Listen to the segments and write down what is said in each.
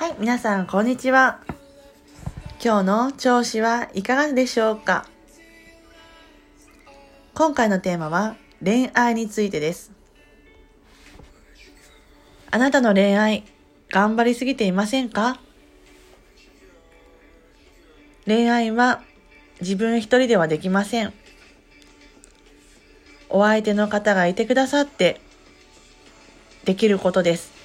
はい、皆さん、こんにちは。今日の調子はいかがでしょうか？今回のテーマは恋愛についてです。あなたの恋愛、頑張りすぎていませんか？恋愛は自分一人ではできません。お相手の方がいてくださってできることです。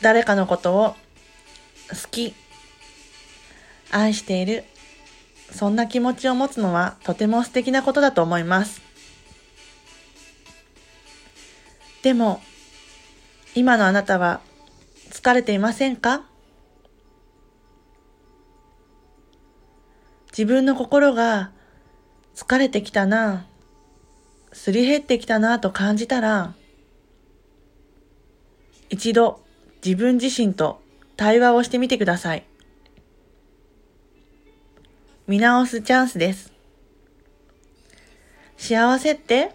誰かのことを好き、愛している、そんな気持ちを持つのはとても素敵なことだと思います。でも、今のあなたは疲れていませんか？自分の心が疲れてきたな、すり減ってきたなと感じたら、一度自分自身と対話をしてみてください。見直すチャンスです。幸せって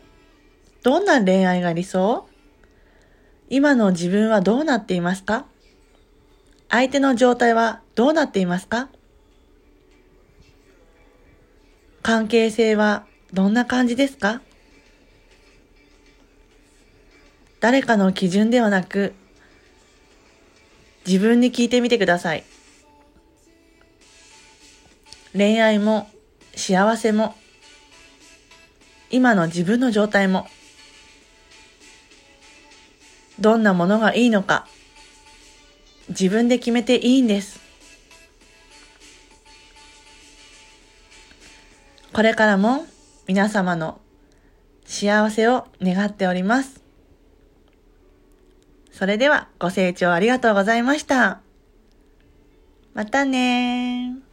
どんな恋愛が理想？今の自分はどうなっていますか？相手の状態はどうなっていますか？関係性はどんな感じですか？誰かの基準ではなく自分に聞いてみてください。恋愛も幸せも今の自分の状態もどんなものがいいのか自分で決めていいんです。これからも皆様の幸せを願っております。それではご清聴ありがとうございました。またね。